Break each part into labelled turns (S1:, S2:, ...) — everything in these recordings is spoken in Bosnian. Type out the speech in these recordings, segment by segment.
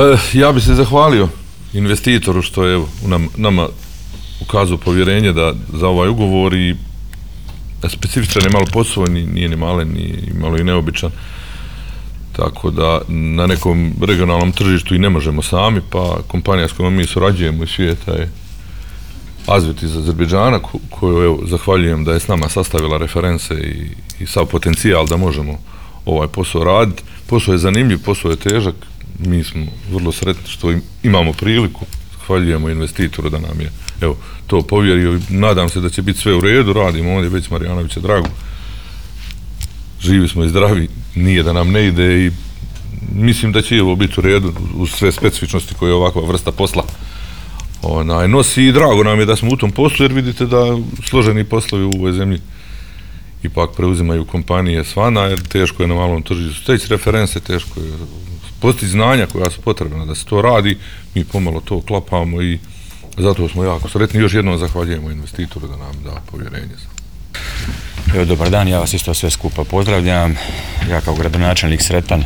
S1: Pa ja bi se zahvalio investitoru što je nam, nama ukazao povjerenje da za ovaj ugovor i specifičan je malo poslovni, nije ni malen, ni malo i neobičan. Tako da na nekom regionalnom tržištu i ne možemo sami, pa kompanija s kojom mi surađujemo iz svijeta je Azvit iz Azerbeđana, koju evo, zahvaljujem da je s nama sastavila reference i, i sav potencijal da možemo ovaj posao raditi. Posao je zanimljiv, posao je težak, mi smo vrlo sretni što imamo priliku, zahvaljujemo investitoru da nam je evo, to povjerio i nadam se da će biti sve u redu, radimo ovdje već Marijanovića drago. Živi smo i zdravi, nije da nam ne ide i mislim da će ovo biti u redu uz sve specifičnosti koje je ovakva vrsta posla onaj, nosi. I drago nam je da smo u tom poslu jer vidite da složeni poslovi u ovoj zemlji ipak preuzimaju kompanije svana jer teško je na malom tržištu steći reference, teško je postići znanja koja su potrebna da se to radi, mi pomalo to klapamo i zato smo jako sretni. Još jednom zahvaljujemo investitoru da nam da povjerenje.
S2: Evo, dobar dan, ja vas isto sve skupa pozdravljam. Ja kao gradonačelnik sretan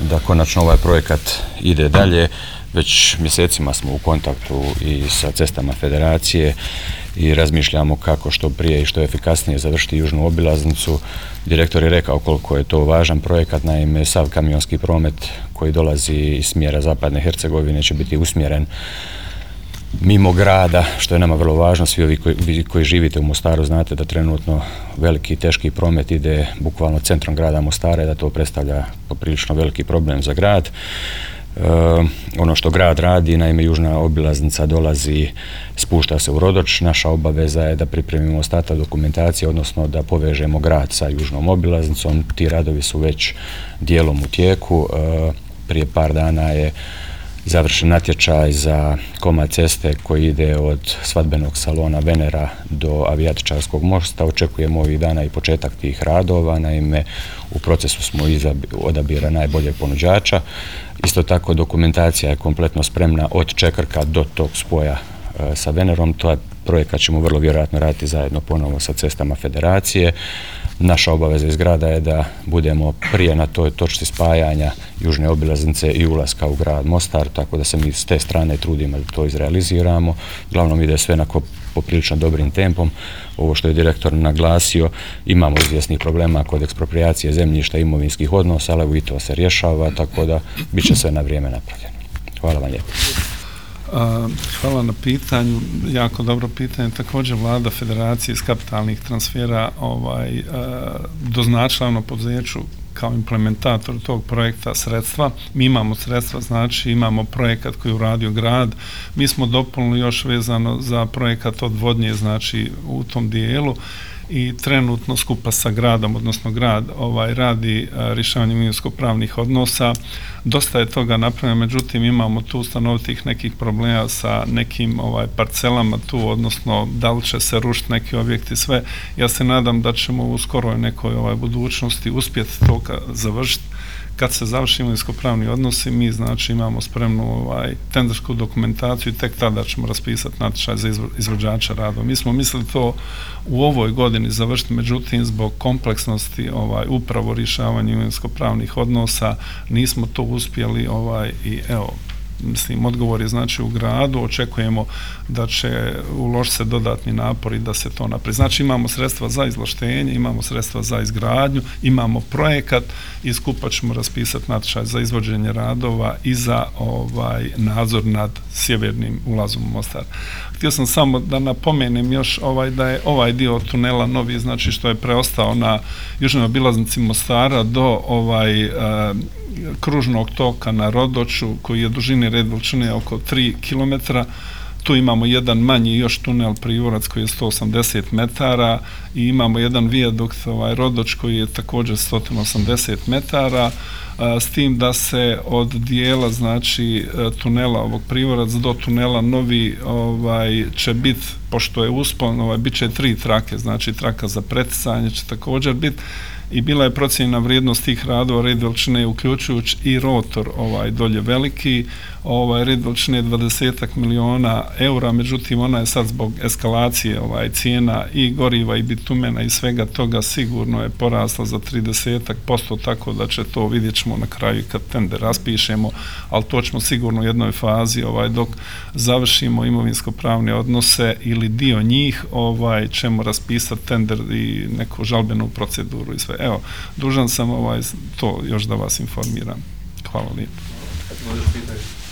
S2: da konačno ovaj projekat ide dalje. Već mjesecima smo u kontaktu i sa cestama federacije i razmišljamo kako što prije i što efikasnije završiti južnu obilaznicu. Direktor je rekao koliko je to važan projekat, naime sav kamionski promet koji dolazi iz smjera Zapadne Hercegovine će biti usmjeren mimo grada, što je nama vrlo važno, svi ovi koji, vi koji živite u Mostaru znate da trenutno veliki i teški promet ide bukvalno centrom grada Mostara i da to predstavlja poprilično veliki problem za grad. E, ono što grad radi, naime južna obilaznica dolazi, spušta se u Rodoč, naša obaveza je da pripremimo stata dokumentacije, odnosno da povežemo grad sa južnom obilaznicom, ti radovi su već dijelom u tijeku, eh, prije par dana je završen natječaj za koma ceste koji ide od svadbenog salona Venera do avijatičarskog mosta. Očekujemo ovih dana i početak tih radova, naime u procesu smo odabira najboljeg ponuđača. Isto tako dokumentacija je kompletno spremna od Čekrka do tog spoja e, sa Venerom. To je projekat ćemo vrlo vjerojatno raditi zajedno ponovo sa cestama federacije. Naša obaveza iz grada je da budemo prije na toj točci spajanja južne obilaznice i ulaska u grad Mostar, tako da se mi s te strane trudimo da to izrealiziramo. Glavnom ide sve na poprilično dobrim tempom. Ovo što je direktor naglasio, imamo izvjesnih problema kod ekspropriacije zemljišta i imovinskih odnosa, ali i to se rješava, tako da bit će sve na vrijeme napravljeno. Hvala vam lijepo.
S3: Hvala na pitanju, jako dobro pitanje. Također vlada federacije iz kapitalnih transfera ovaj, e, doznačila na podzeću kao implementator tog projekta sredstva. Mi imamo sredstva, znači imamo projekat koji je uradio grad. Mi smo dopunili još vezano za projekat odvodnje, znači u tom dijelu i trenutno skupa sa gradom, odnosno grad ovaj radi eh, rješavanje imovinsko-pravnih odnosa. Dosta je toga napravljeno, međutim imamo tu stanovitih nekih problema sa nekim ovaj parcelama tu, odnosno da li će se rušiti neki objekti, sve. Ja se nadam da ćemo u skoroj nekoj ovaj budućnosti uspjeti to završiti kad se završi imovinsko-pravni odnosi, mi znači imamo spremnu ovaj, tendersku dokumentaciju i tek tada ćemo raspisati natječaj za izvođača rada. Mi smo mislili to u ovoj godini završiti, međutim, zbog kompleksnosti ovaj, upravo rješavanja imovinsko-pravnih odnosa, nismo to uspjeli ovaj, i evo, mislim, odgovor je znači u gradu, očekujemo da će uložiti se dodatni napori da se to napri. Znači imamo sredstva za izlaštenje, imamo sredstva za izgradnju, imamo projekat i skupa ćemo raspisati natječaj za izvođenje radova i za ovaj nadzor nad sjevernim ulazom u Mostar. Htio sam samo da napomenem još ovaj da je ovaj dio tunela novi, znači što je preostao na južnoj obilaznici Mostara do ovaj eh, kružnog toka na Rodoču koji je dužine red veličine oko 3 km. Tu imamo jedan manji još tunel Privorac koji je 180 metara i imamo jedan vijadukt ovaj Rodoč koji je također 180 metara s tim da se od dijela znači e, tunela ovog Privorac do tunela novi ovaj će biti pošto je uspon ovaj biće tri trake znači traka za preticanje će također biti i bila je procjena vrijednost tih radova red veličine uključujući i rotor ovaj dolje veliki. Ovaj red veličine 20 miliona eura međutim ona je sad zbog eskalacije ovaj cijena i goriva i bitumena i svega toga sigurno je porasla za 30 posto tako da će to vidjet ćemo na kraju kad tender raspišemo ali to ćemo sigurno u jednoj fazi ovaj dok završimo imovinsko pravne odnose ili dio njih ovaj ćemo raspisati tender i neku žalbenu proceduru i sve. Evo dužan sam ovaj to još da vas informiram. Hvala lijepo.
S4: Možeš pitati?